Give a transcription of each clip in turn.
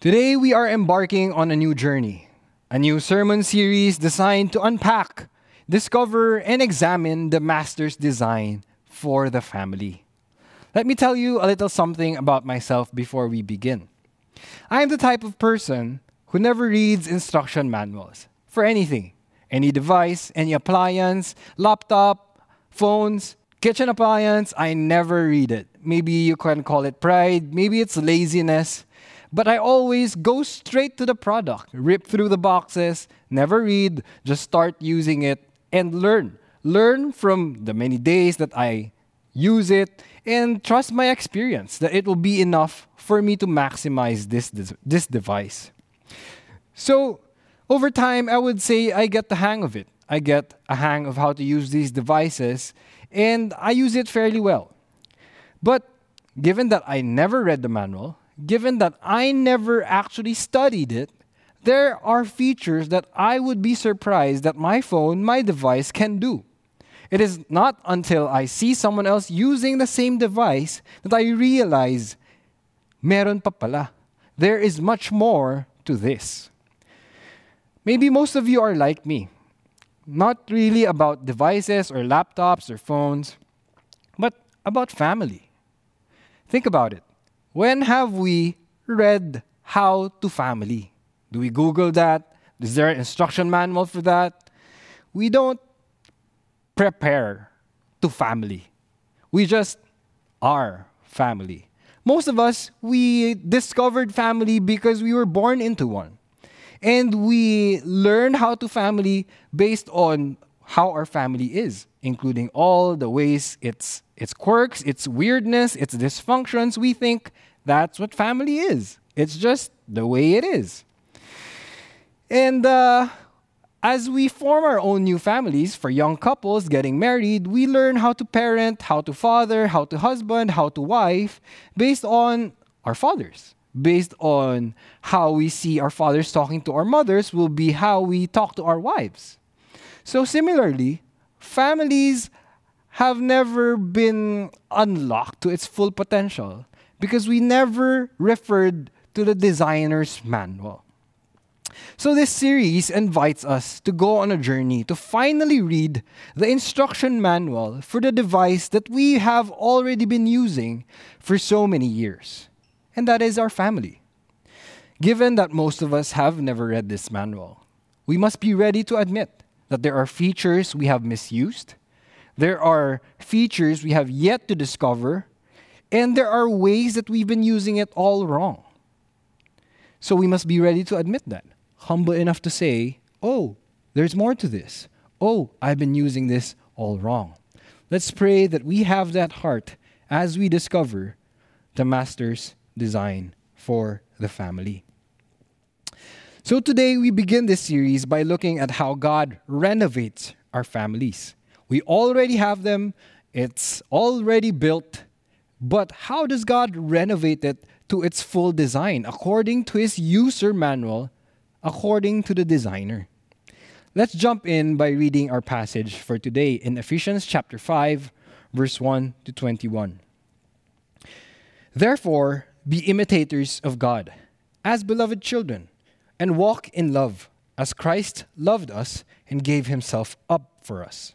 Today, we are embarking on a new journey, a new sermon series designed to unpack, discover, and examine the Master's design for the family. Let me tell you a little something about myself before we begin. I am the type of person who never reads instruction manuals for anything any device, any appliance, laptop, phones, kitchen appliance. I never read it. Maybe you can call it pride, maybe it's laziness. But I always go straight to the product, rip through the boxes, never read, just start using it and learn. Learn from the many days that I use it and trust my experience that it will be enough for me to maximize this, this, this device. So, over time, I would say I get the hang of it. I get a hang of how to use these devices, and I use it fairly well. But given that I never read the manual, given that I never actually studied it, there are features that I would be surprised that my phone, my device can do. It is not until I see someone else using the same device that I realize, meron pa pala. There is much more to this. Maybe most of you are like me. Not really about devices or laptops or phones, but about family. Think about it. When have we read how to family? Do we Google that? Is there an instruction manual for that? We don't prepare to family. We just are family. Most of us, we discovered family because we were born into one. And we learn how to family based on how our family is, including all the ways its its quirks, its weirdness, its dysfunctions. We think that's what family is. It's just the way it is. And uh, as we form our own new families for young couples getting married, we learn how to parent, how to father, how to husband, how to wife based on our fathers based on how we see our fathers talking to our mothers will be how we talk to our wives. So, similarly, families have never been unlocked to its full potential because we never referred to the designer's manual. So, this series invites us to go on a journey to finally read the instruction manual for the device that we have already been using for so many years and that is our family. Given that most of us have never read this manual, we must be ready to admit that there are features we have misused, there are features we have yet to discover, and there are ways that we've been using it all wrong. So we must be ready to admit that, humble enough to say, oh, there's more to this. Oh, I've been using this all wrong. Let's pray that we have that heart as we discover the Master's design for the family. So today we begin this series by looking at how God renovates our families. We already have them, it's already built, but how does God renovate it to its full design according to his user manual, according to the designer? Let's jump in by reading our passage for today in Ephesians chapter 5 verse 1 to 21. Therefore, be imitators of God as beloved children and walk in love as Christ loved us and gave himself up for us,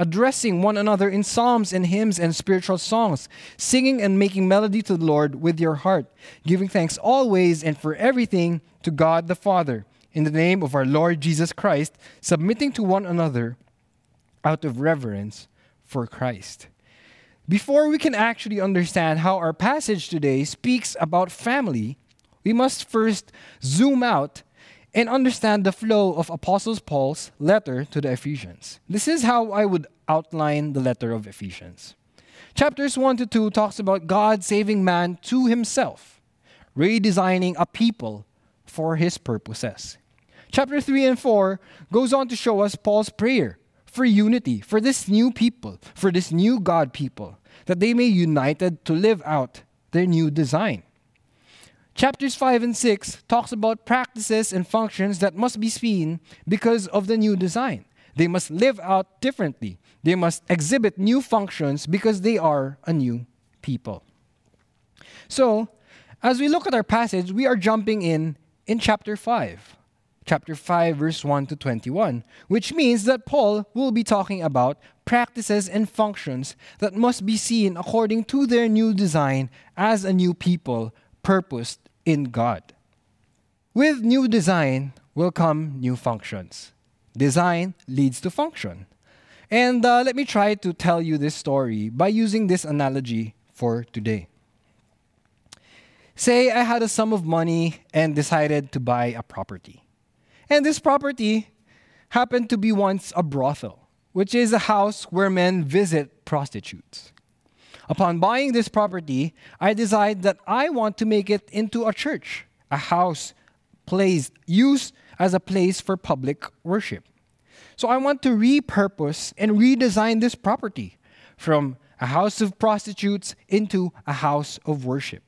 addressing one another in psalms and hymns and spiritual songs, singing and making melody to the Lord with your heart, giving thanks always and for everything to God the Father, in the name of our Lord Jesus Christ, submitting to one another out of reverence for Christ. Before we can actually understand how our passage today speaks about family, we must first zoom out and understand the flow of Apostle Paul's letter to the Ephesians. This is how I would outline the letter of Ephesians. Chapters 1 to 2 talks about God saving man to himself, redesigning a people for his purposes. Chapter 3 and 4 goes on to show us Paul's prayer for unity, for this new people, for this new God people, that they may united to live out their new design. Chapters 5 and 6 talks about practices and functions that must be seen because of the new design. They must live out differently. They must exhibit new functions because they are a new people. So, as we look at our passage, we are jumping in in chapter 5. Chapter 5 verse 1 to 21, which means that Paul will be talking about practices and functions that must be seen according to their new design as a new people purposed in God. With new design will come new functions. Design leads to function. And uh, let me try to tell you this story by using this analogy for today. Say I had a sum of money and decided to buy a property. And this property happened to be once a brothel, which is a house where men visit prostitutes. Upon buying this property, I decide that I want to make it into a church, a house placed used as a place for public worship. So I want to repurpose and redesign this property from a house of prostitutes into a house of worship.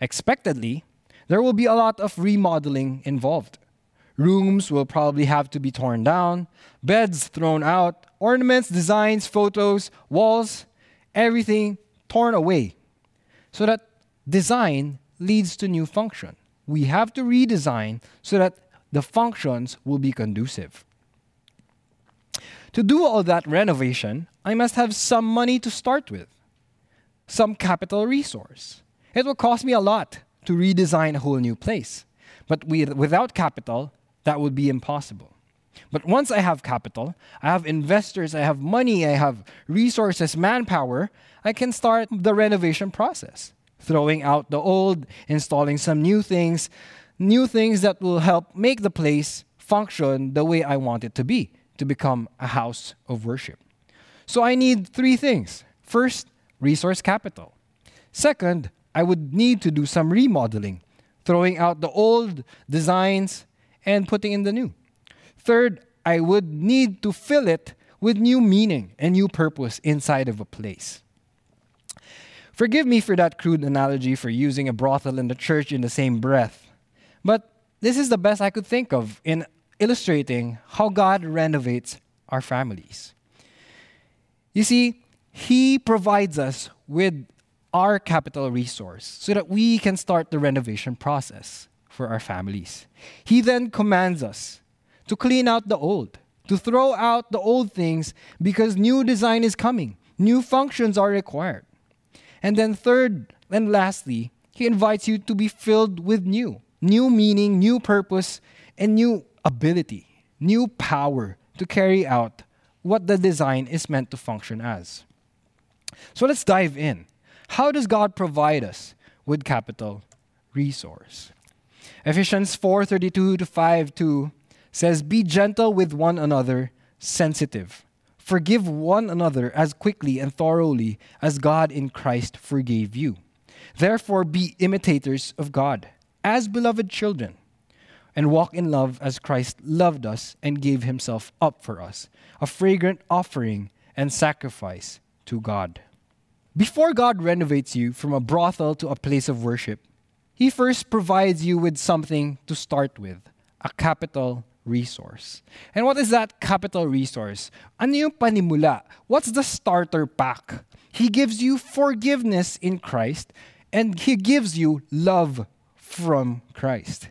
Expectedly, there will be a lot of remodeling involved. Rooms will probably have to be torn down, beds thrown out, ornaments, designs, photos, walls, everything torn away so that design leads to new function. We have to redesign so that the functions will be conducive. To do all that renovation, I must have some money to start with, some capital resource. It will cost me a lot to redesign a whole new place, but without capital, that would be impossible. But once I have capital, I have investors, I have money, I have resources, manpower, I can start the renovation process, throwing out the old, installing some new things, new things that will help make the place function the way I want it to be, to become a house of worship. So I need three things. First, resource capital. Second, I would need to do some remodeling, throwing out the old designs and putting in the new. Third, I would need to fill it with new meaning and new purpose inside of a place. Forgive me for that crude analogy for using a brothel and a church in the same breath, but this is the best I could think of in illustrating how God renovates our families. You see, He provides us with our capital resource so that we can start the renovation process for our families. He then commands us to clean out the old, to throw out the old things because new design is coming, new functions are required. And then, third and lastly, he invites you to be filled with new, new meaning, new purpose, and new ability, new power to carry out what the design is meant to function as. So let's dive in. How does God provide us with capital resource? Ephesians 4:32 to 5 2 says, Be gentle with one another, sensitive. Forgive one another as quickly and thoroughly as God in Christ forgave you. Therefore, be imitators of God as beloved children and walk in love as Christ loved us and gave himself up for us, a fragrant offering and sacrifice to God. Before God renovates you from a brothel to a place of worship, He first provides you with something to start with a capital resource. And what is that capital resource? Ano yung panimula? What's the starter pack? He gives you forgiveness in Christ and He gives you love from Christ.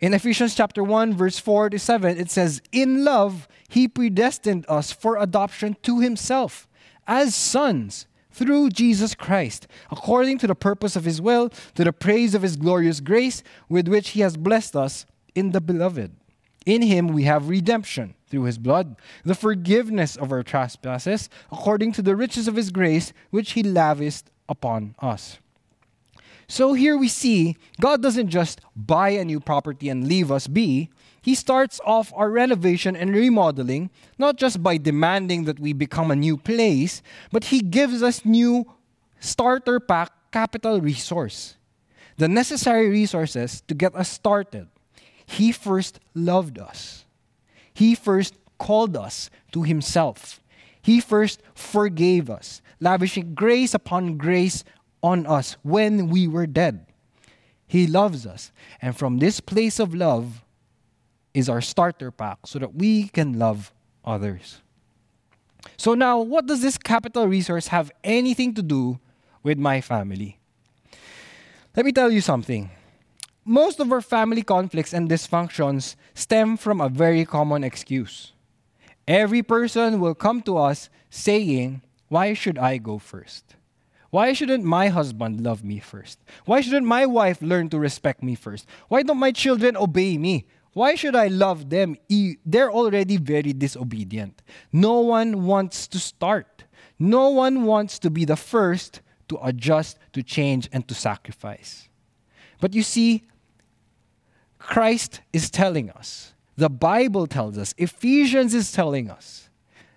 In Ephesians chapter 1 verse 4 to 7 it says in love he predestined us for adoption to himself as sons through Jesus Christ according to the purpose of his will to the praise of his glorious grace with which he has blessed us in the beloved. In him we have redemption through his blood, the forgiveness of our trespasses according to the riches of his grace which he lavished upon us. So here we see God doesn't just buy a new property and leave us be. He starts off our renovation and remodeling not just by demanding that we become a new place, but He gives us new starter pack capital resource. The necessary resources to get us started. He first loved us. He first called us to Himself. He first forgave us, lavishing grace upon grace on us when we were dead. He loves us. And from this place of love is our starter pack so that we can love others. So, now, what does this capital resource have anything to do with my family? Let me tell you something. Most of our family conflicts and dysfunctions stem from a very common excuse. Every person will come to us saying, Why should I go first? Why shouldn't my husband love me first? Why shouldn't my wife learn to respect me first? Why don't my children obey me? Why should I love them? They're already very disobedient. No one wants to start. No one wants to be the first to adjust, to change, and to sacrifice. But you see, Christ is telling us, the Bible tells us, Ephesians is telling us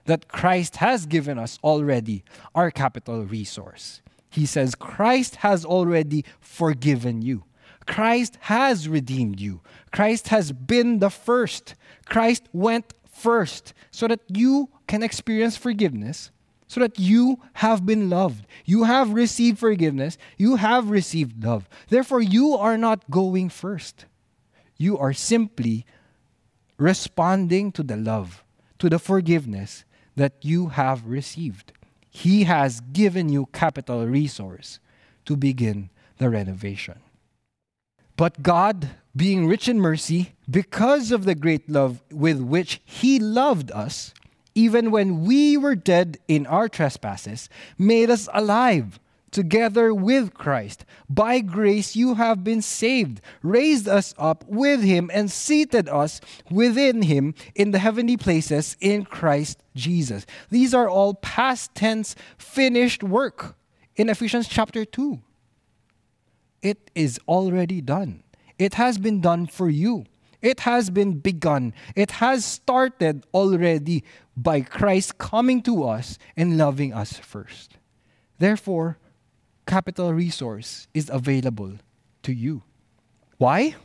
that Christ has given us already our capital resource. He says, Christ has already forgiven you. Christ has redeemed you. Christ has been the first. Christ went first so that you can experience forgiveness, so that you have been loved. You have received forgiveness. You have received love. Therefore, you are not going first. You are simply responding to the love, to the forgiveness that you have received. He has given you capital resource to begin the renovation. But God, being rich in mercy, because of the great love with which He loved us, even when we were dead in our trespasses, made us alive together with Christ. By grace you have been saved, raised us up with him, and seated us within him in the heavenly places in Christ Jesus. These are all past tense finished work in Ephesians chapter 2. It is already done. It has been done for you. It has been begun. It has started already by Christ coming to us and loving us first. Therefore, capital resource is available to you. Why?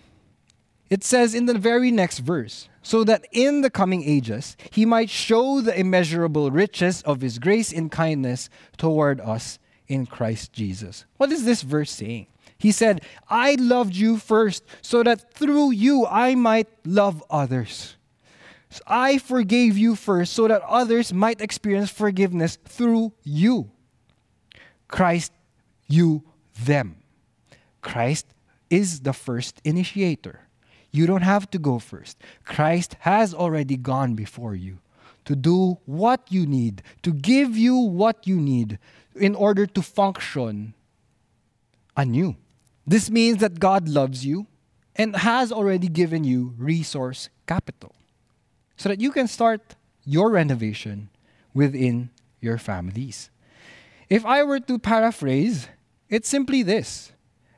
It says in the very next verse, so that in the coming ages he might show the immeasurable riches of his grace and kindness toward us in Christ Jesus. What is this verse saying? He said, I loved you first so that through you I might love others. I forgave you first so that others might experience forgiveness through you. Christ you them. Christ is the first initiator. You don't have to go first. Christ has already gone before you to do what you need, to give you what you need in order to function anew. This means that God loves you and has already given you resource capital so that you can start your renovation within your families. If I were to paraphrase, it's simply this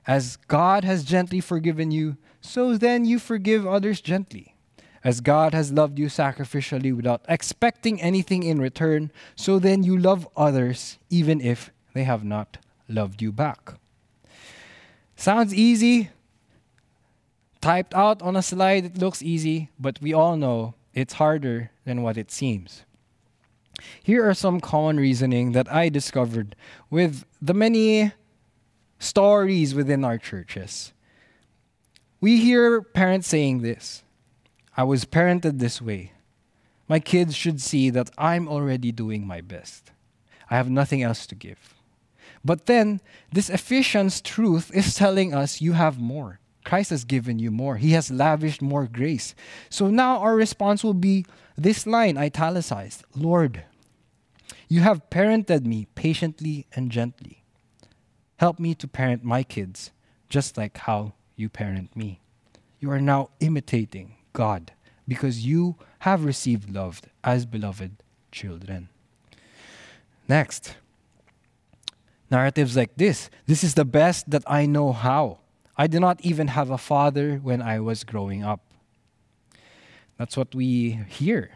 As God has gently forgiven you, so then you forgive others gently. As God has loved you sacrificially without expecting anything in return, so then you love others even if they have not loved you back. Sounds easy. Typed out on a slide, it looks easy, but we all know it's harder than what it seems. Here are some common reasoning that I discovered with the many stories within our churches. We hear parents saying this I was parented this way. My kids should see that I'm already doing my best. I have nothing else to give. But then, this Ephesians truth is telling us you have more. Christ has given you more. He has lavished more grace. So now our response will be this line italicized Lord, you have parented me patiently and gently. Help me to parent my kids just like how you parent me. You are now imitating God because you have received love as beloved children. Next, narratives like this this is the best that I know how. I did not even have a father when I was growing up. That's what we hear.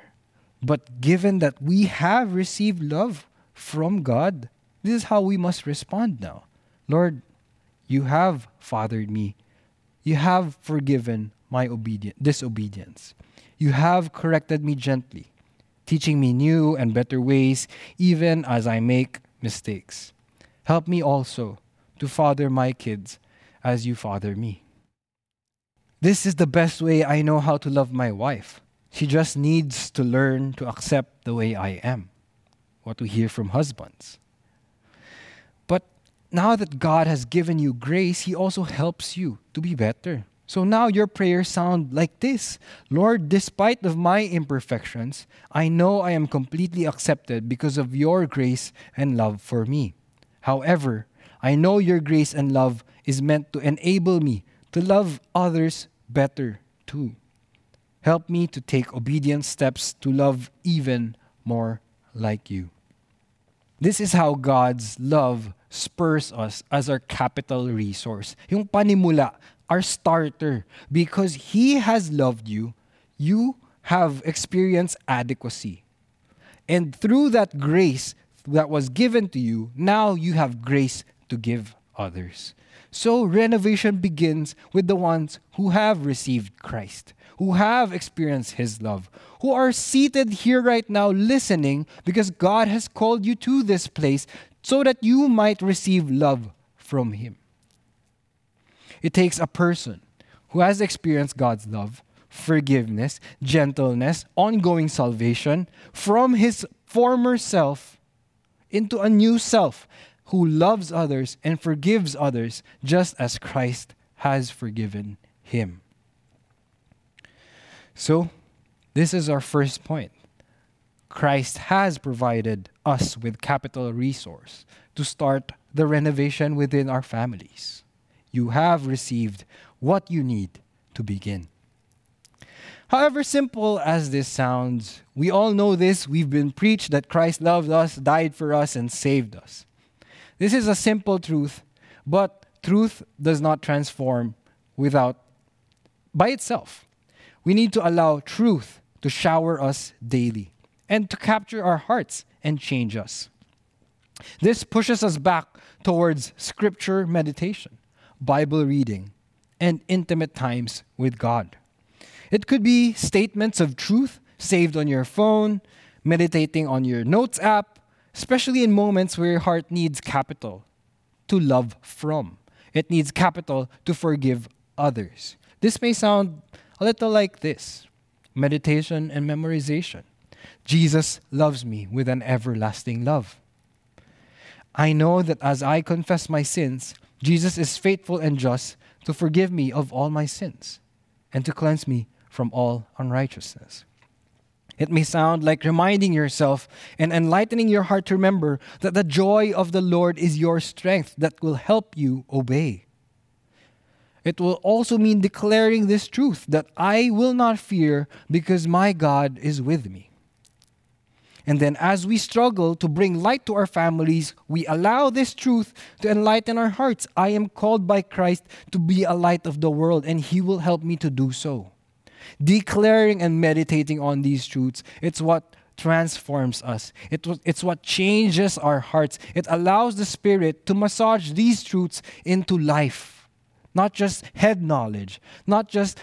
But given that we have received love from God, this is how we must respond now. Lord, you have fathered me. You have forgiven my disobedience. You have corrected me gently, teaching me new and better ways, even as I make mistakes. Help me also to father my kids as you father me. This is the best way I know how to love my wife. She just needs to learn to accept the way I am. What we hear from husbands. Now that God has given you grace, He also helps you to be better. So now your prayers sound like this Lord, despite of my imperfections, I know I am completely accepted because of your grace and love for me. However, I know your grace and love is meant to enable me to love others better too. Help me to take obedient steps to love even more like you. This is how God's love spurs us as our capital resource. Yung panimula, our starter. Because He has loved you, you have experienced adequacy. And through that grace that was given to you, now you have grace to give others. So renovation begins with the ones who have received Christ, who have experienced His love, who are seated here right now listening because God has called you to this place so that you might receive love from Him. It takes a person who has experienced God's love, forgiveness, gentleness, ongoing salvation from his former self into a new self who loves others and forgives others just as Christ has forgiven him. So, this is our first point. Christ has provided us with capital resource to start the renovation within our families you have received what you need to begin. However simple as this sounds, we all know this. We've been preached that Christ loved us, died for us, and saved us. This is a simple truth, but truth does not transform without by itself. We need to allow truth to shower us daily and to capture our hearts and change us. This pushes us back towards scripture meditation. Bible reading, and intimate times with God. It could be statements of truth saved on your phone, meditating on your notes app, especially in moments where your heart needs capital to love from. It needs capital to forgive others. This may sound a little like this meditation and memorization. Jesus loves me with an everlasting love. I know that as I confess my sins, Jesus is faithful and just to forgive me of all my sins and to cleanse me from all unrighteousness. It may sound like reminding yourself and enlightening your heart to remember that the joy of the Lord is your strength that will help you obey. It will also mean declaring this truth that I will not fear because my God is with me. And then, as we struggle to bring light to our families, we allow this truth to enlighten our hearts. I am called by Christ to be a light of the world, and He will help me to do so. Declaring and meditating on these truths, it's what transforms us. It, it's what changes our hearts. It allows the Spirit to massage these truths into life not just head knowledge, not just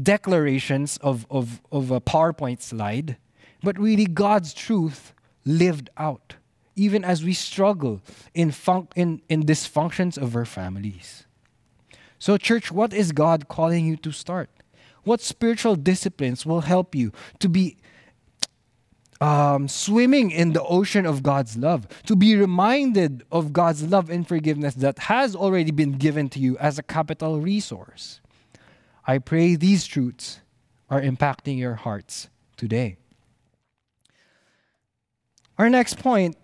declarations of, of, of a PowerPoint slide, but really God's truth lived out, even as we struggle in, fun- in, in dysfunctions of our families. So, church, what is God calling you to start? What spiritual disciplines will help you to be um, swimming in the ocean of God's love, to be reminded of God's love and forgiveness that has already been given to you as a capital resource? I pray these truths are impacting your hearts today. Our next point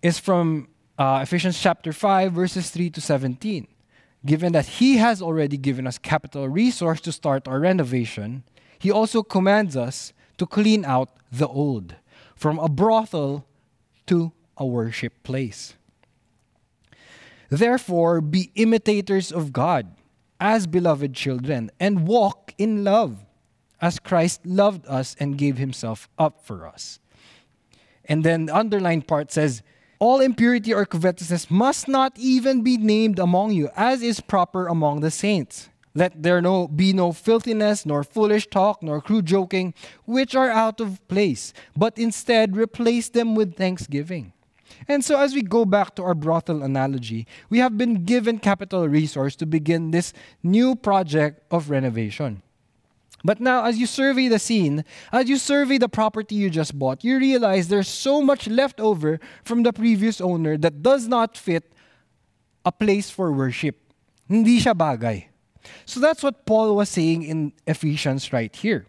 is from uh, Ephesians chapter 5, verses 3 to 17. Given that He has already given us capital resource to start our renovation, He also commands us to clean out the old, from a brothel to a worship place. Therefore, be imitators of God as beloved children and walk in love as Christ loved us and gave himself up for us. And then the underlined part says, All impurity or covetousness must not even be named among you, as is proper among the saints. Let there no, be no filthiness, nor foolish talk, nor crude joking, which are out of place, but instead replace them with thanksgiving. And so, as we go back to our brothel analogy, we have been given capital resource to begin this new project of renovation. But now, as you survey the scene, as you survey the property you just bought, you realize there's so much left over from the previous owner that does not fit a place for worship. Hindi siya bagay. So that's what Paul was saying in Ephesians right here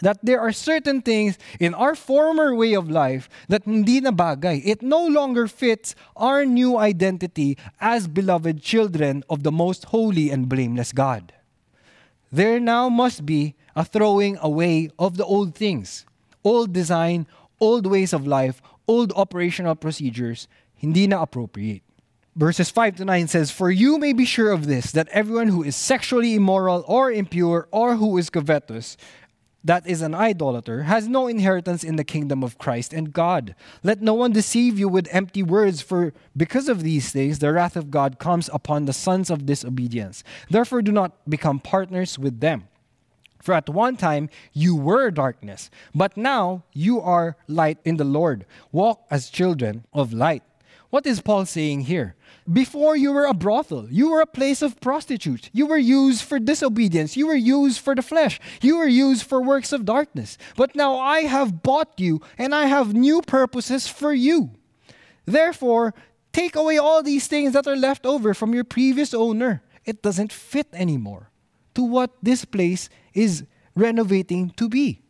that there are certain things in our former way of life that hindi na bagay. It no longer fits our new identity as beloved children of the most holy and blameless God. There now must be a throwing away of the old things, old design, old ways of life, old operational procedures, hindi na appropriate. Verses 5 to 9 says, For you may be sure of this, that everyone who is sexually immoral or impure or who is covetous that is an idolater has no inheritance in the kingdom of Christ and God. Let no one deceive you with empty words, for because of these things the wrath of God comes upon the sons of disobedience. Therefore, do not become partners with them. For at one time you were darkness, but now you are light in the Lord. Walk as children of light. What is Paul saying here? Before you were a brothel, you were a place of prostitutes. You were used for disobedience. You were used for the flesh. You were used for works of darkness. But now I have bought you, and I have new purposes for you. Therefore, take away all these things that are left over from your previous owner. It doesn't fit anymore to what this place is renovating to be.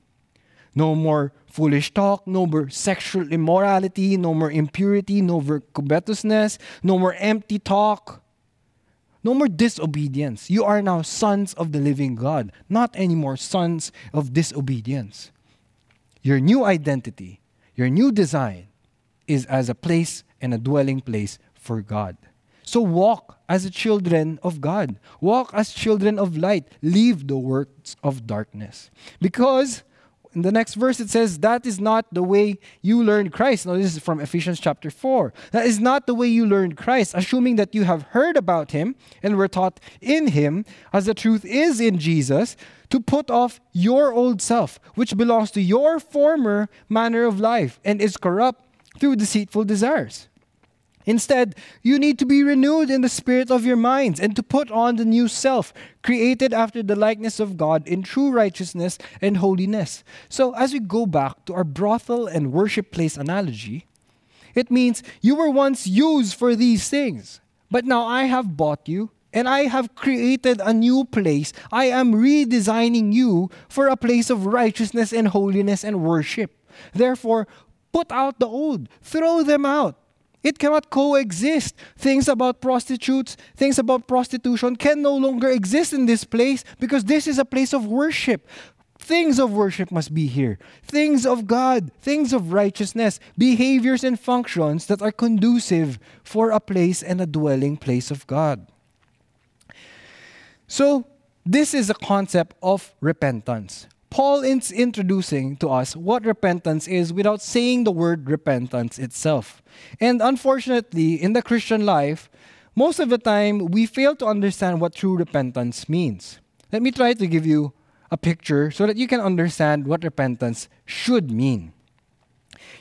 No more foolish talk, no more sexual immorality, no more impurity, no more covetousness, no more empty talk, no more disobedience. You are now sons of the living God, not anymore sons of disobedience. Your new identity, your new design is as a place and a dwelling place for God. So walk as children of God. Walk as children of light. Leave the works of darkness. Because in the next verse, it says, That is not the way you learned Christ. Now, this is from Ephesians chapter 4. That is not the way you learned Christ, assuming that you have heard about him and were taught in him, as the truth is in Jesus, to put off your old self, which belongs to your former manner of life and is corrupt through deceitful desires. Instead, you need to be renewed in the spirit of your minds and to put on the new self, created after the likeness of God in true righteousness and holiness. So, as we go back to our brothel and worship place analogy, it means you were once used for these things, but now I have bought you and I have created a new place. I am redesigning you for a place of righteousness and holiness and worship. Therefore, put out the old, throw them out. It cannot coexist. Things about prostitutes, things about prostitution can no longer exist in this place because this is a place of worship. Things of worship must be here. Things of God, things of righteousness, behaviors and functions that are conducive for a place and a dwelling place of God. So, this is a concept of repentance. Paul is introducing to us what repentance is without saying the word repentance itself. And unfortunately, in the Christian life, most of the time, we fail to understand what true repentance means. Let me try to give you a picture so that you can understand what repentance should mean.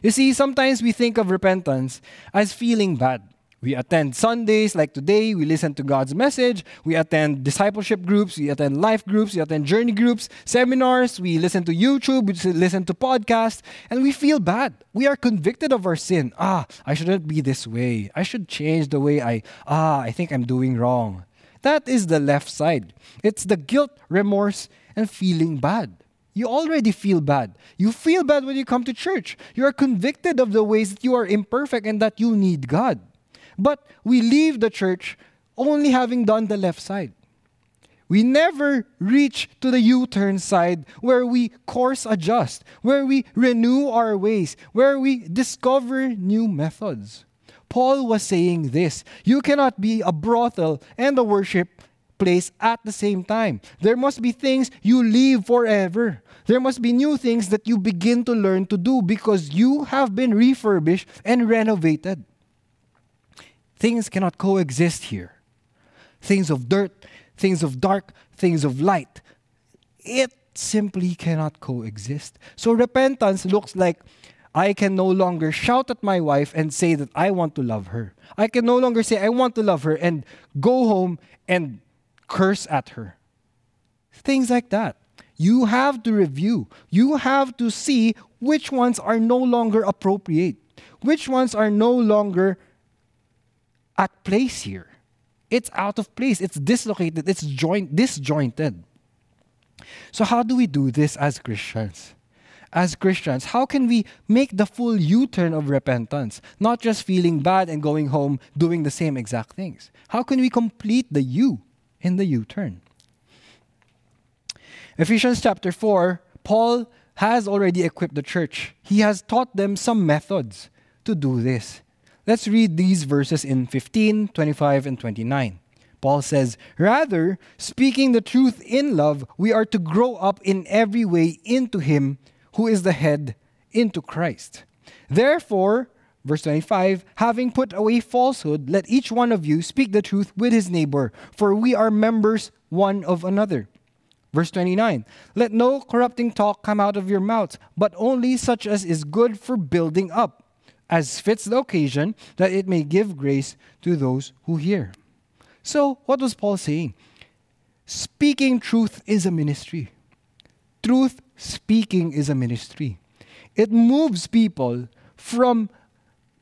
You see, sometimes we think of repentance as feeling bad. We attend Sundays like today, we listen to God's message, we attend discipleship groups, we attend life groups, we attend journey groups, seminars, we listen to YouTube, we listen to podcasts, and we feel bad. We are convicted of our sin. Ah, I shouldn't be this way. I should change the way I, ah, I think I'm doing wrong. That is the left side. It's the guilt, remorse, and feeling bad. You already feel bad. You feel bad when you come to church. You are convicted of the ways that you are imperfect and that you need God. But we leave the church only having done the left side. We never reach to the U turn side where we course adjust, where we renew our ways, where we discover new methods. Paul was saying this You cannot be a brothel and a worship place at the same time. There must be things you leave forever. There must be new things that you begin to learn to do because you have been refurbished and renovated. Things cannot coexist here. Things of dirt, things of dark, things of light. It simply cannot coexist. So repentance looks like I can no longer shout at my wife and say that I want to love her. I can no longer say I want to love her and go home and curse at her. Things like that. You have to review. You have to see which ones are no longer appropriate, which ones are no longer at place here. It's out of place. It's dislocated. It's joint, disjointed. So, how do we do this as Christians? As Christians, how can we make the full U turn of repentance? Not just feeling bad and going home doing the same exact things. How can we complete the U in the U turn? Ephesians chapter 4, Paul has already equipped the church. He has taught them some methods to do this. Let's read these verses in 15, 25, and 29. Paul says, Rather, speaking the truth in love, we are to grow up in every way into Him who is the head, into Christ. Therefore, verse 25, having put away falsehood, let each one of you speak the truth with his neighbor, for we are members one of another. Verse 29 Let no corrupting talk come out of your mouths, but only such as is good for building up as fits the occasion, that it may give grace to those who hear. So, what was Paul saying? Speaking truth is a ministry. Truth speaking is a ministry. It moves people from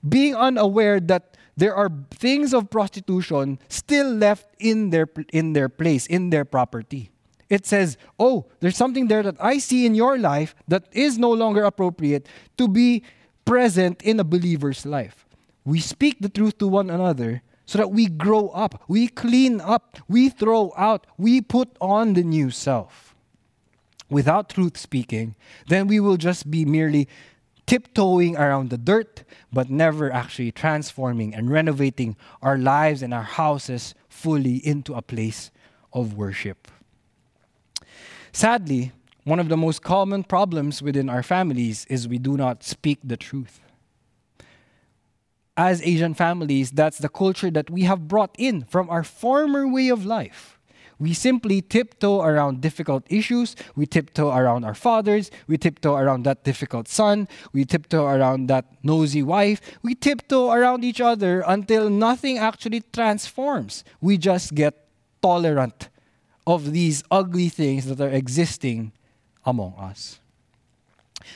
being unaware that there are things of prostitution still left in their, in their place, in their property. It says, Oh, there's something there that I see in your life that is no longer appropriate to be present in a believer's life. We speak the truth to one another so that we grow up, we clean up, we throw out, we put on the new self. Without truth speaking, then we will just be merely tiptoeing around the dirt, but never actually transforming and renovating our lives and our houses fully into a place of worship. Sadly, one of the most common problems within our families is we do not speak the truth. As Asian families, that's the culture that we have brought in from our former way of life. We simply tiptoe around difficult issues. We tiptoe around our fathers. We tiptoe around that difficult son. We tiptoe around that nosy wife. We tiptoe around each other until nothing actually transforms. We just get tolerant of these ugly things that are existing among us.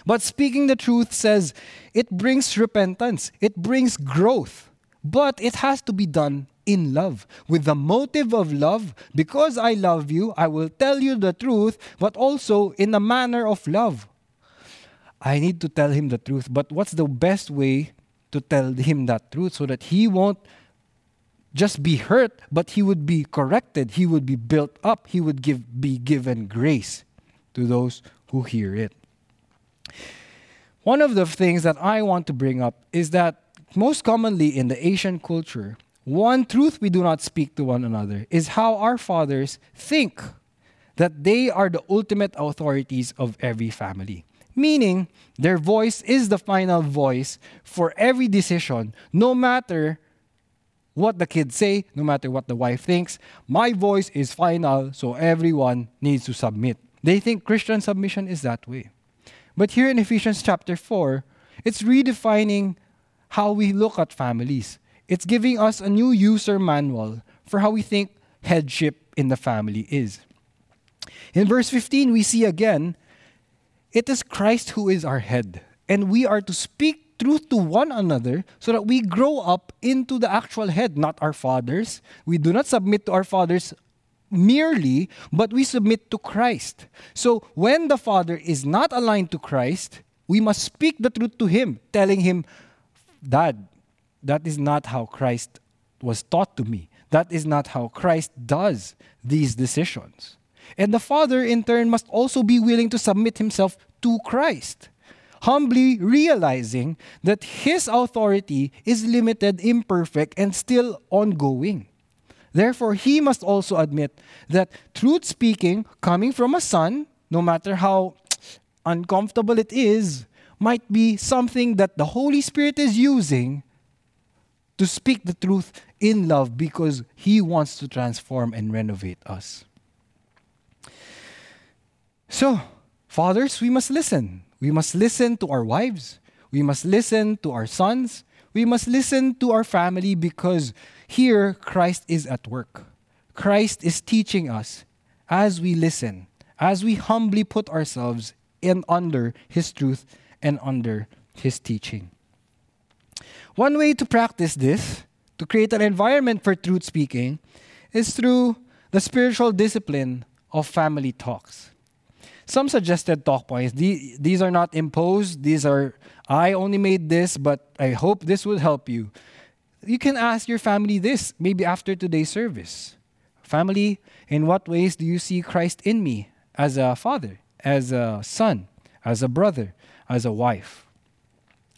But speaking the truth says it brings repentance, it brings growth, but it has to be done in love, with the motive of love. Because I love you, I will tell you the truth, but also in a manner of love. I need to tell him the truth, but what's the best way to tell him that truth so that he won't just be hurt, but he would be corrected, he would be built up, he would give, be given grace to those who hear it. One of the things that I want to bring up is that most commonly in the Asian culture, one truth we do not speak to one another is how our fathers think that they are the ultimate authorities of every family. Meaning, their voice is the final voice for every decision, no matter what the kids say, no matter what the wife thinks. My voice is final, so everyone needs to submit. They think Christian submission is that way. But here in Ephesians chapter 4, it's redefining how we look at families. It's giving us a new user manual for how we think headship in the family is. In verse 15, we see again, it is Christ who is our head, and we are to speak truth to one another so that we grow up into the actual head, not our fathers. We do not submit to our fathers merely, but we submit to Christ. So when the father is not aligned to Christ, we must speak the truth to him, telling him, Dad, that is not how Christ was taught to me. That is not how Christ does these decisions. And the father, in turn, must also be willing to submit himself to Christ humbly realizing that his authority is limited, imperfect, and still ongoing. Therefore, he must also admit that truth speaking coming from a son, no matter how uncomfortable it is, might be something that the Holy Spirit is using to speak the truth in love because he wants to transform and renovate us. So, fathers, we must listen. We must listen to our wives. We must listen to our sons. We must listen to our family because here Christ is at work. Christ is teaching us as we listen, as we humbly put ourselves in under his truth and under his teaching. One way to practice this, to create an environment for truth speaking, is through the spiritual discipline of family talks some suggested talk points. These are not imposed. These are, I only made this, but I hope this will help you. You can ask your family this, maybe after today's service. Family, in what ways do you see Christ in me as a father, as a son, as a brother, as a wife?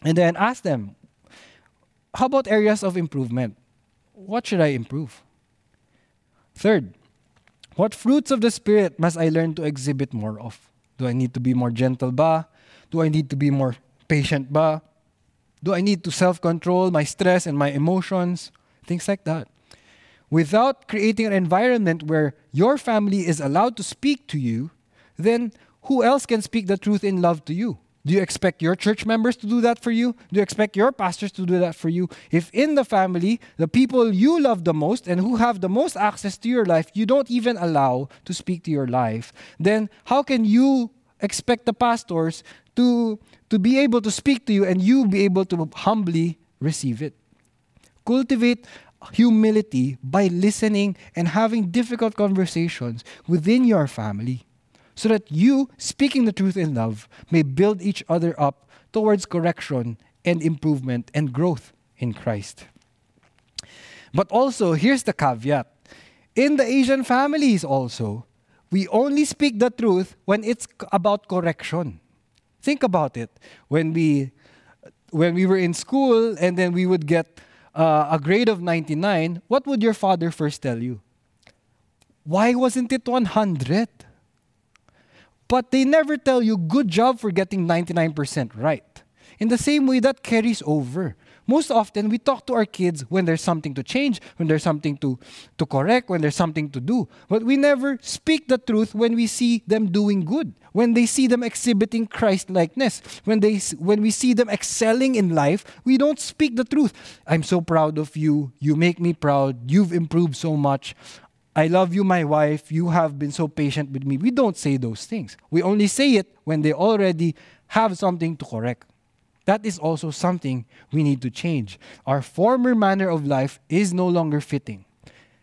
And then ask them, how about areas of improvement? What should I improve? Third, what fruits of the Spirit must I learn to exhibit more of? Do I need to be more gentle ba? Do I need to be more patient ba? Do I need to self control my stress and my emotions? Things like that. Without creating an environment where your family is allowed to speak to you, then who else can speak the truth in love to you? Do you expect your church members to do that for you? Do you expect your pastors to do that for you? If in the family, the people you love the most and who have the most access to your life, you don't even allow to speak to your life, then how can you expect the pastors to, to be able to speak to you and you be able to humbly receive it? Cultivate humility by listening and having difficult conversations within your family so that you, speaking the truth in love, may build each other up towards correction and improvement and growth in Christ. But also, here's the caveat. In the Asian families, also, we only speak the truth when it's about correction. Think about it. When we, when we were in school and then we would get uh, a grade of 99, what would your father first tell you? Why wasn't it 100? But they never tell you, good job for getting 99% right. In the same way, that carries over. Most often, we talk to our kids when there's something to change, when there's something to, to correct, when there's something to do. But we never speak the truth when we see them doing good, when they see them exhibiting Christ likeness, when, they, when we see them excelling in life. We don't speak the truth. I'm so proud of you. You make me proud. You've improved so much. I love you, my wife. You have been so patient with me. We don't say those things. We only say it when they already have something to correct. That is also something we need to change. Our former manner of life is no longer fitting.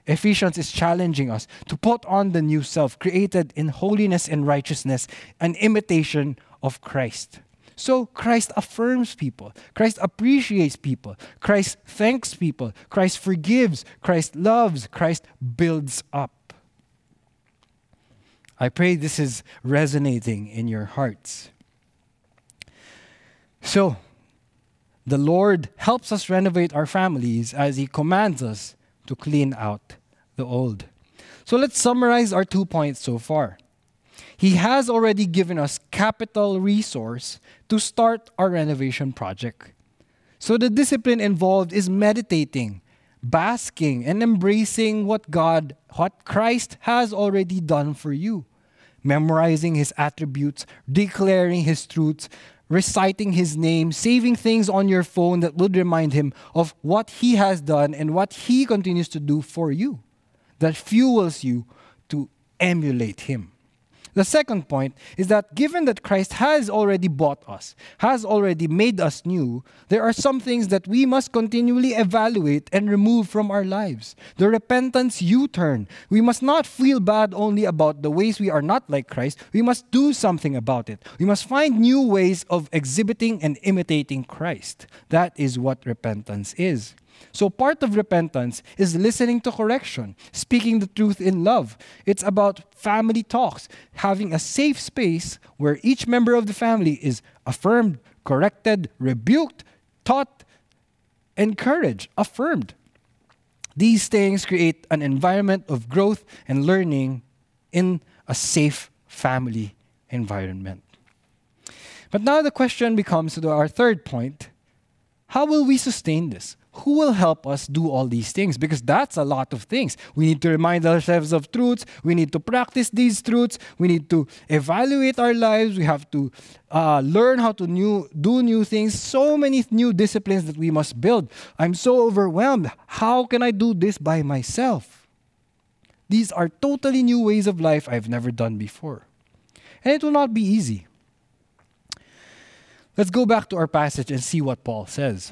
Ephesians is challenging us to put on the new self, created in holiness and righteousness, an imitation of Christ. So Christ affirms people. Christ appreciates people. Christ thanks people. Christ forgives. Christ loves. Christ builds up. I pray this is resonating in your hearts. So, the Lord helps us renovate our families as He commands us to clean out the old. So, let's summarize our two points so far. He has already given us capital resource to start our renovation project. So the discipline involved is meditating, basking and embracing what God, what Christ has already done for you, memorizing his attributes, declaring his truths, reciting his name, saving things on your phone that would remind him of what he has done and what he continues to do for you, that fuels you to emulate him. The second point is that given that Christ has already bought us, has already made us new, there are some things that we must continually evaluate and remove from our lives. The repentance U turn. We must not feel bad only about the ways we are not like Christ, we must do something about it. We must find new ways of exhibiting and imitating Christ. That is what repentance is. So, part of repentance is listening to correction, speaking the truth in love. It's about family talks, having a safe space where each member of the family is affirmed, corrected, rebuked, taught, encouraged, affirmed. These things create an environment of growth and learning in a safe family environment. But now the question becomes to our third point how will we sustain this? Who will help us do all these things? Because that's a lot of things. We need to remind ourselves of truths. We need to practice these truths. We need to evaluate our lives. We have to uh, learn how to new, do new things. So many new disciplines that we must build. I'm so overwhelmed. How can I do this by myself? These are totally new ways of life I've never done before. And it will not be easy. Let's go back to our passage and see what Paul says.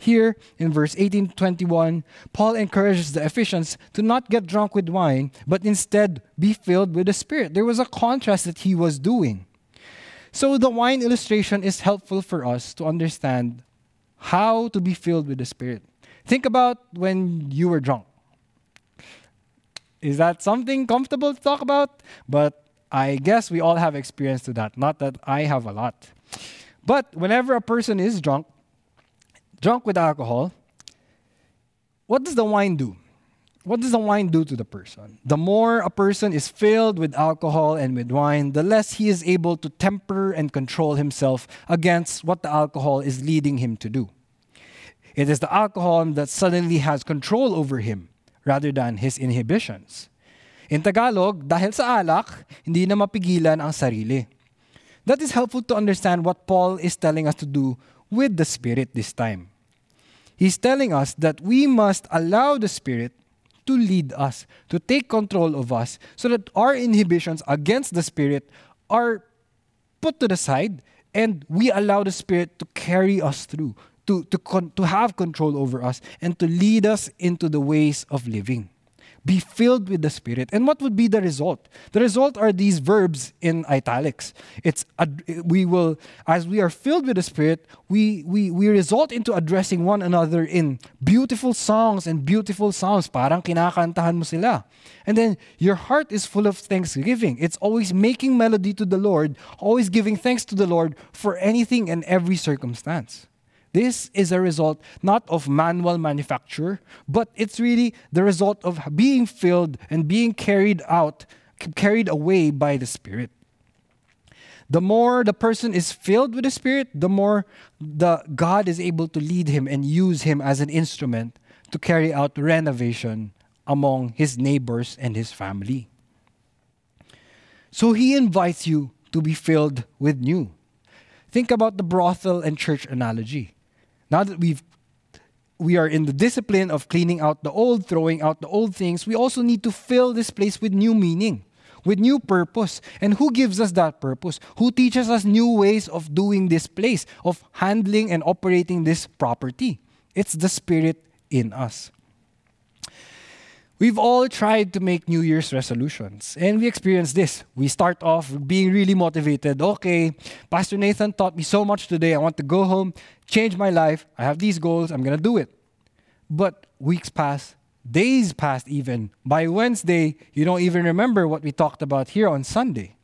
Here in verse 18 to 21, Paul encourages the Ephesians to not get drunk with wine, but instead be filled with the Spirit. There was a contrast that he was doing. So the wine illustration is helpful for us to understand how to be filled with the Spirit. Think about when you were drunk. Is that something comfortable to talk about? But I guess we all have experience to that. Not that I have a lot. But whenever a person is drunk, drunk with alcohol, what does the wine do? What does the wine do to the person? The more a person is filled with alcohol and with wine, the less he is able to temper and control himself against what the alcohol is leading him to do. It is the alcohol that suddenly has control over him rather than his inhibitions. In Tagalog, dahil sa alak, hindi na mapigilan ang sarili. That is helpful to understand what Paul is telling us to do with the Spirit this time. He's telling us that we must allow the Spirit to lead us, to take control of us, so that our inhibitions against the Spirit are put to the side and we allow the Spirit to carry us through, to, to, con- to have control over us, and to lead us into the ways of living. Be filled with the Spirit. And what would be the result? The result are these verbs in italics. It's we will, as we are filled with the Spirit, we, we, we result into addressing one another in beautiful songs and beautiful sounds. Parang kinakantahan mo sila. And then your heart is full of thanksgiving. It's always making melody to the Lord, always giving thanks to the Lord for anything and every circumstance. This is a result not of manual manufacture, but it's really the result of being filled and being carried out, carried away by the Spirit. The more the person is filled with the Spirit, the more the God is able to lead him and use him as an instrument to carry out renovation among his neighbors and his family. So he invites you to be filled with new. Think about the brothel and church analogy. Now that we've we are in the discipline of cleaning out the old, throwing out the old things, we also need to fill this place with new meaning, with new purpose. And who gives us that purpose? Who teaches us new ways of doing this place, of handling and operating this property? It's the Spirit in us. We've all tried to make New Year's resolutions, and we experience this. We start off being really motivated. Okay, Pastor Nathan taught me so much today. I want to go home, change my life. I have these goals. I'm going to do it. But weeks pass, days pass even. By Wednesday, you don't even remember what we talked about here on Sunday.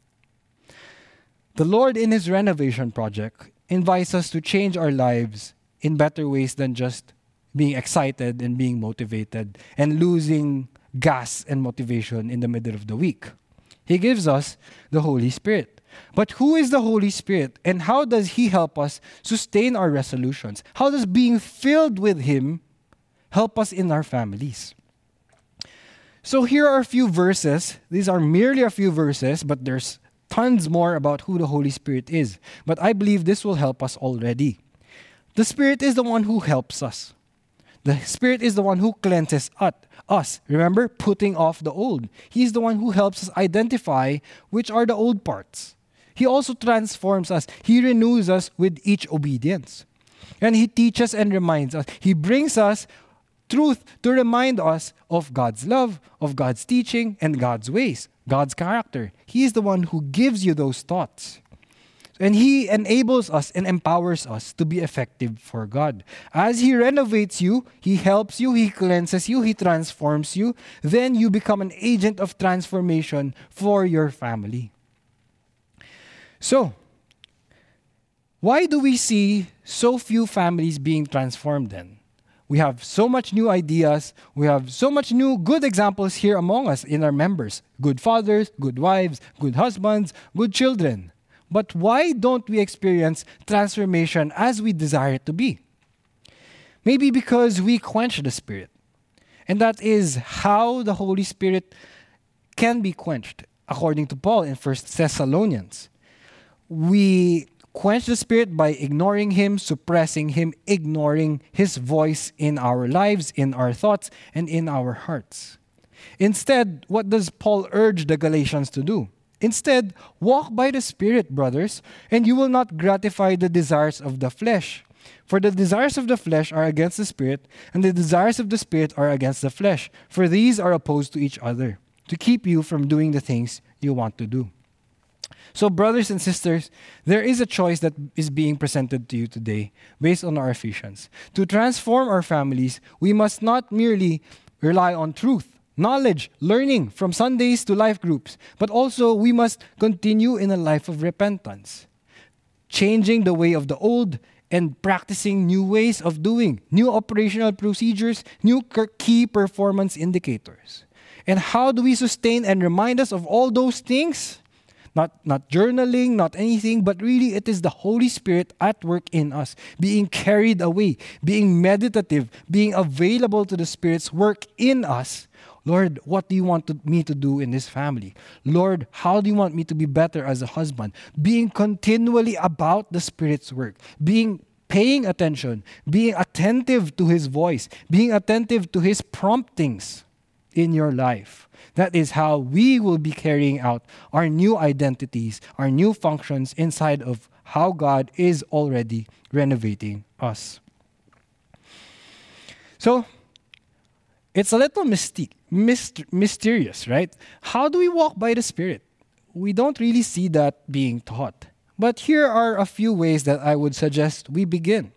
The Lord, in His renovation project, invites us to change our lives in better ways than just being excited and being motivated and losing gas and motivation in the middle of the week. He gives us the Holy Spirit. But who is the Holy Spirit and how does He help us sustain our resolutions? How does being filled with Him help us in our families? So here are a few verses. These are merely a few verses, but there's tons more about who the Holy Spirit is. But I believe this will help us already. The Spirit is the one who helps us. The Spirit is the one who cleanses us. Remember, putting off the old. He's the one who helps us identify which are the old parts. He also transforms us. He renews us with each obedience. And He teaches and reminds us. He brings us truth to remind us of God's love, of God's teaching, and God's ways, God's character. He is the one who gives you those thoughts. And He enables us and empowers us to be effective for God. As He renovates you, He helps you, He cleanses you, He transforms you. Then you become an agent of transformation for your family. So, why do we see so few families being transformed then? We have so much new ideas. We have so much new good examples here among us in our members good fathers, good wives, good husbands, good children. But why don't we experience transformation as we desire it to be? Maybe because we quench the Spirit. And that is how the Holy Spirit can be quenched, according to Paul in 1 Thessalonians. We quench the Spirit by ignoring Him, suppressing Him, ignoring His voice in our lives, in our thoughts, and in our hearts. Instead, what does Paul urge the Galatians to do? Instead, walk by the Spirit, brothers, and you will not gratify the desires of the flesh. For the desires of the flesh are against the Spirit, and the desires of the Spirit are against the flesh. For these are opposed to each other, to keep you from doing the things you want to do. So, brothers and sisters, there is a choice that is being presented to you today based on our Ephesians. To transform our families, we must not merely rely on truth knowledge, learning from Sundays to life groups, but also we must continue in a life of repentance, changing the way of the old and practicing new ways of doing, new operational procedures, new key performance indicators. And how do we sustain and remind us of all those things? Not, not journaling, not anything, but really it is the Holy Spirit at work in us, being carried away, being meditative, being available to the Spirit's work in us Lord, what do you want to, me to do in this family? Lord, how do you want me to be better as a husband? Being continually about the Spirit's work, being paying attention, being attentive to His voice, being attentive to His promptings in your life. That is how we will be carrying out our new identities, our new functions inside of how God is already renovating us. So, it's a little mystique, myst- mysterious, right? How do we walk by the Spirit? We don't really see that being taught. But here are a few ways that I would suggest we begin.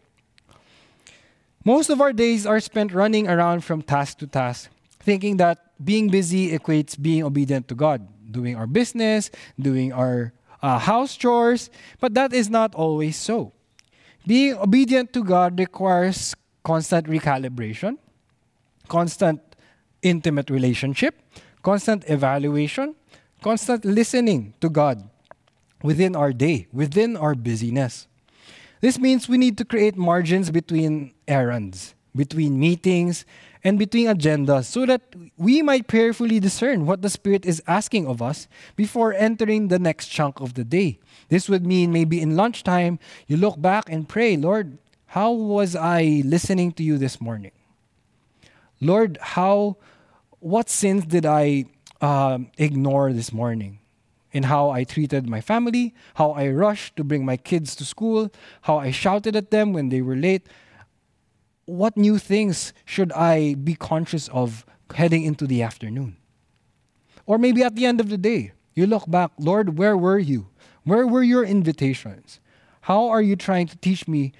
Most of our days are spent running around from task to task, thinking that being busy equates being obedient to God, doing our business, doing our uh, house chores, but that is not always so. Being obedient to God requires constant recalibration, constant intimate relationship, constant evaluation, constant listening to God within our day, within our busyness. This means we need to create margins between errands, between meetings, and between agendas so that we might prayerfully discern what the Spirit is asking of us before entering the next chunk of the day. This would mean maybe in lunchtime, you look back and pray, Lord, how was I listening to you this morning? Lord, how, what sins did I uh, ignore this morning? In how I treated my family, how I rushed to bring my kids to school, how I shouted at them when they were late. What new things should I be conscious of heading into the afternoon? Or maybe at the end of the day, you look back, Lord, where were you? Where were your invitations? How are you trying to teach me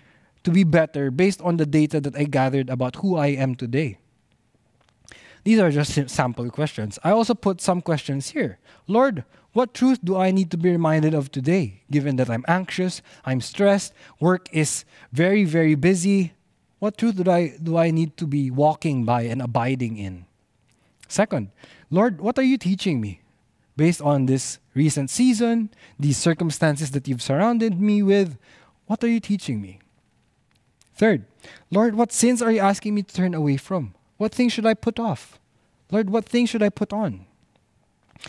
to be better based on the data that I gathered about who I am today? These are just sample questions. I also put some questions here. Lord, what truth do I need to be reminded of today, given that I'm anxious, I'm stressed, work is very, very busy? What truth do I, do I need to be walking by and abiding in? Second, Lord, what are you teaching me? Based on this recent season, these circumstances that you've surrounded me with, what are you teaching me? Third, Lord, what sins are you asking me to turn away from? What things should I put off? Lord, what things should I put on?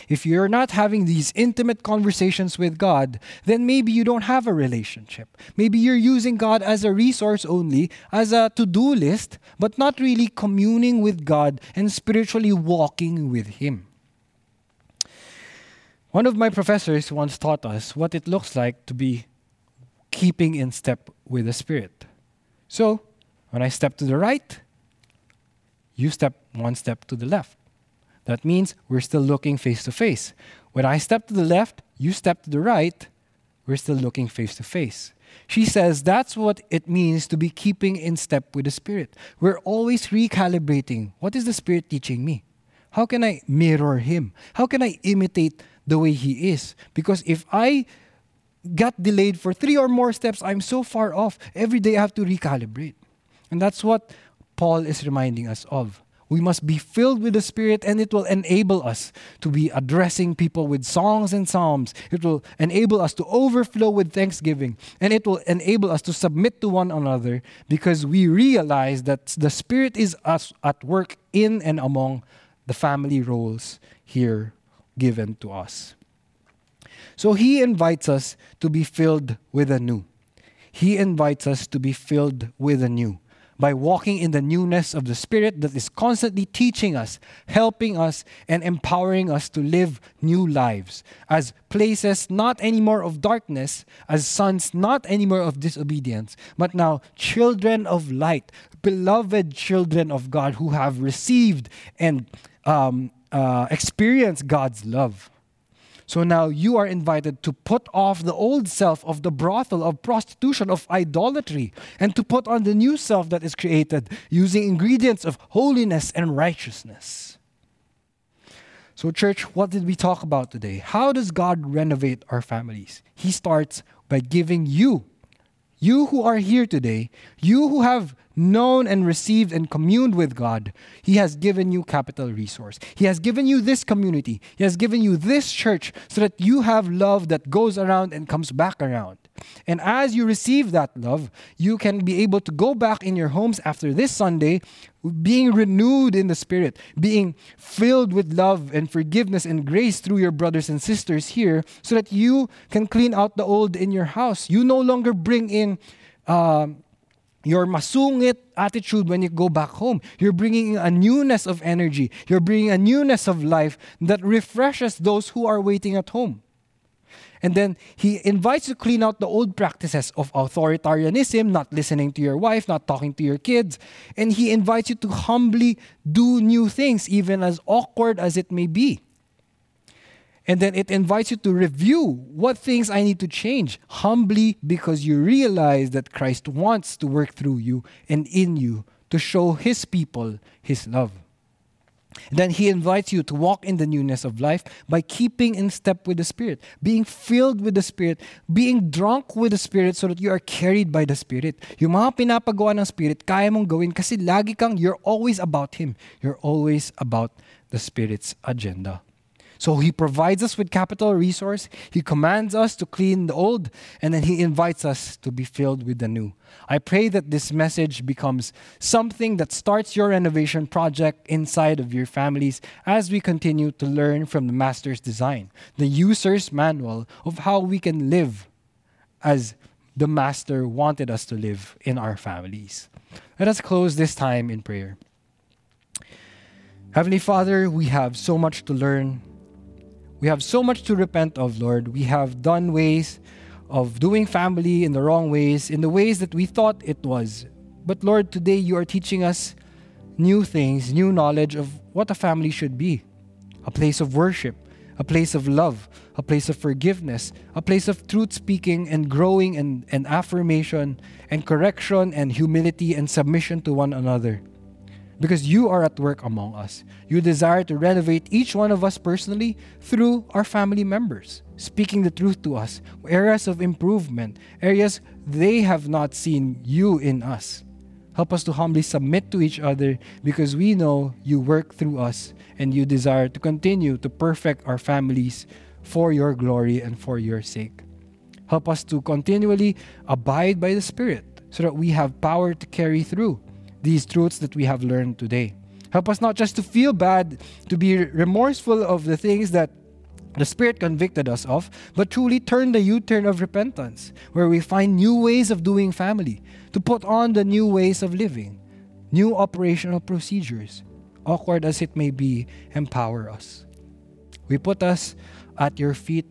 If you're not having these intimate conversations with God, then maybe you don't have a relationship. Maybe you're using God as a resource only, as a to do list, but not really communing with God and spiritually walking with Him. One of my professors once taught us what it looks like to be keeping in step with the Spirit. So, when I step to the right, you step one step to the left. That means we're still looking face to face. When I step to the left, you step to the right, we're still looking face to face. She says that's what it means to be keeping in step with the Spirit. We're always recalibrating. What is the Spirit teaching me? How can I mirror Him? How can I imitate the way He is? Because if I got delayed for three or more steps, I'm so far off. Every day I have to recalibrate. And that's what Paul is reminding us of. We must be filled with the Spirit, and it will enable us to be addressing people with songs and psalms. It will enable us to overflow with thanksgiving, and it will enable us to submit to one another because we realize that the Spirit is us at work in and among the family roles here given to us. So he invites us to be filled with a new. He invites us to be filled with a new by walking in the newness of the Spirit that is constantly teaching us, helping us, and empowering us to live new lives as places not anymore of darkness, as sons not anymore of disobedience, but now children of light, beloved children of God who have received and um, uh, experienced God's love. So now you are invited to put off the old self of the brothel, of prostitution, of idolatry, and to put on the new self that is created using ingredients of holiness and righteousness. So, church, what did we talk about today? How does God renovate our families? He starts by giving you, you who are here today, you who have known and received and communed with God, He has given you capital resource. He has given you this community. He has given you this church so that you have love that goes around and comes back around. And as you receive that love, you can be able to go back in your homes after this Sunday, being renewed in the Spirit, being filled with love and forgiveness and grace through your brothers and sisters here, so that you can clean out the old in your house. You no longer bring in. Uh, your masungit attitude when you go back home. You're bringing a newness of energy. You're bringing a newness of life that refreshes those who are waiting at home. And then he invites you to clean out the old practices of authoritarianism, not listening to your wife, not talking to your kids. And he invites you to humbly do new things, even as awkward as it may be. And then it invites you to review what things I need to change humbly because you realize that Christ wants to work through you and in you to show his people his love. Then he invites you to walk in the newness of life by keeping in step with the Spirit, being filled with the Spirit, being drunk with the Spirit so that you are carried by the Spirit. Yung mga pinapagawa ng Spirit, kaya mong gawin kasi lagi kang, you're always about Him. You're always about the Spirit's agenda. So he provides us with capital resource, he commands us to clean the old, and then he invites us to be filled with the new. I pray that this message becomes something that starts your renovation project inside of your families as we continue to learn from the master's design, the user's manual of how we can live as the master wanted us to live in our families. Let us close this time in prayer. Heavenly Father, we have so much to learn we have so much to repent of, Lord. We have done ways of doing family in the wrong ways, in the ways that we thought it was. But Lord, today you are teaching us new things, new knowledge of what a family should be a place of worship, a place of love, a place of forgiveness, a place of truth speaking and growing and, and affirmation and correction and humility and submission to one another. Because you are at work among us. You desire to renovate each one of us personally through our family members, speaking the truth to us, areas of improvement, areas they have not seen you in us. Help us to humbly submit to each other because we know you work through us and you desire to continue to perfect our families for your glory and for your sake. Help us to continually abide by the Spirit so that we have power to carry through these truths that we have learned today. Help us not just to feel bad, to be remorseful of the things that the Spirit convicted us of, but truly turn the U turn of repentance, where we find new ways of doing family, to put on the new ways of living, new operational procedures, awkward as it may be, empower us. We put us at your feet,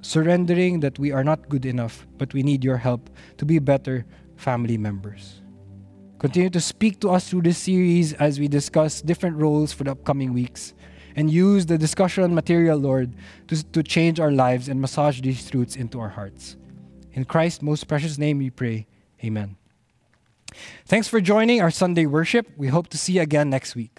surrendering that we are not good enough, but we need your help to be better family members. Continue to speak to us through this series as we discuss different roles for the upcoming weeks and use the discussion material, Lord, to, to change our lives and massage these truths into our hearts. In Christ's most precious name we pray. Amen. Thanks for joining our Sunday worship. We hope to see you again next week.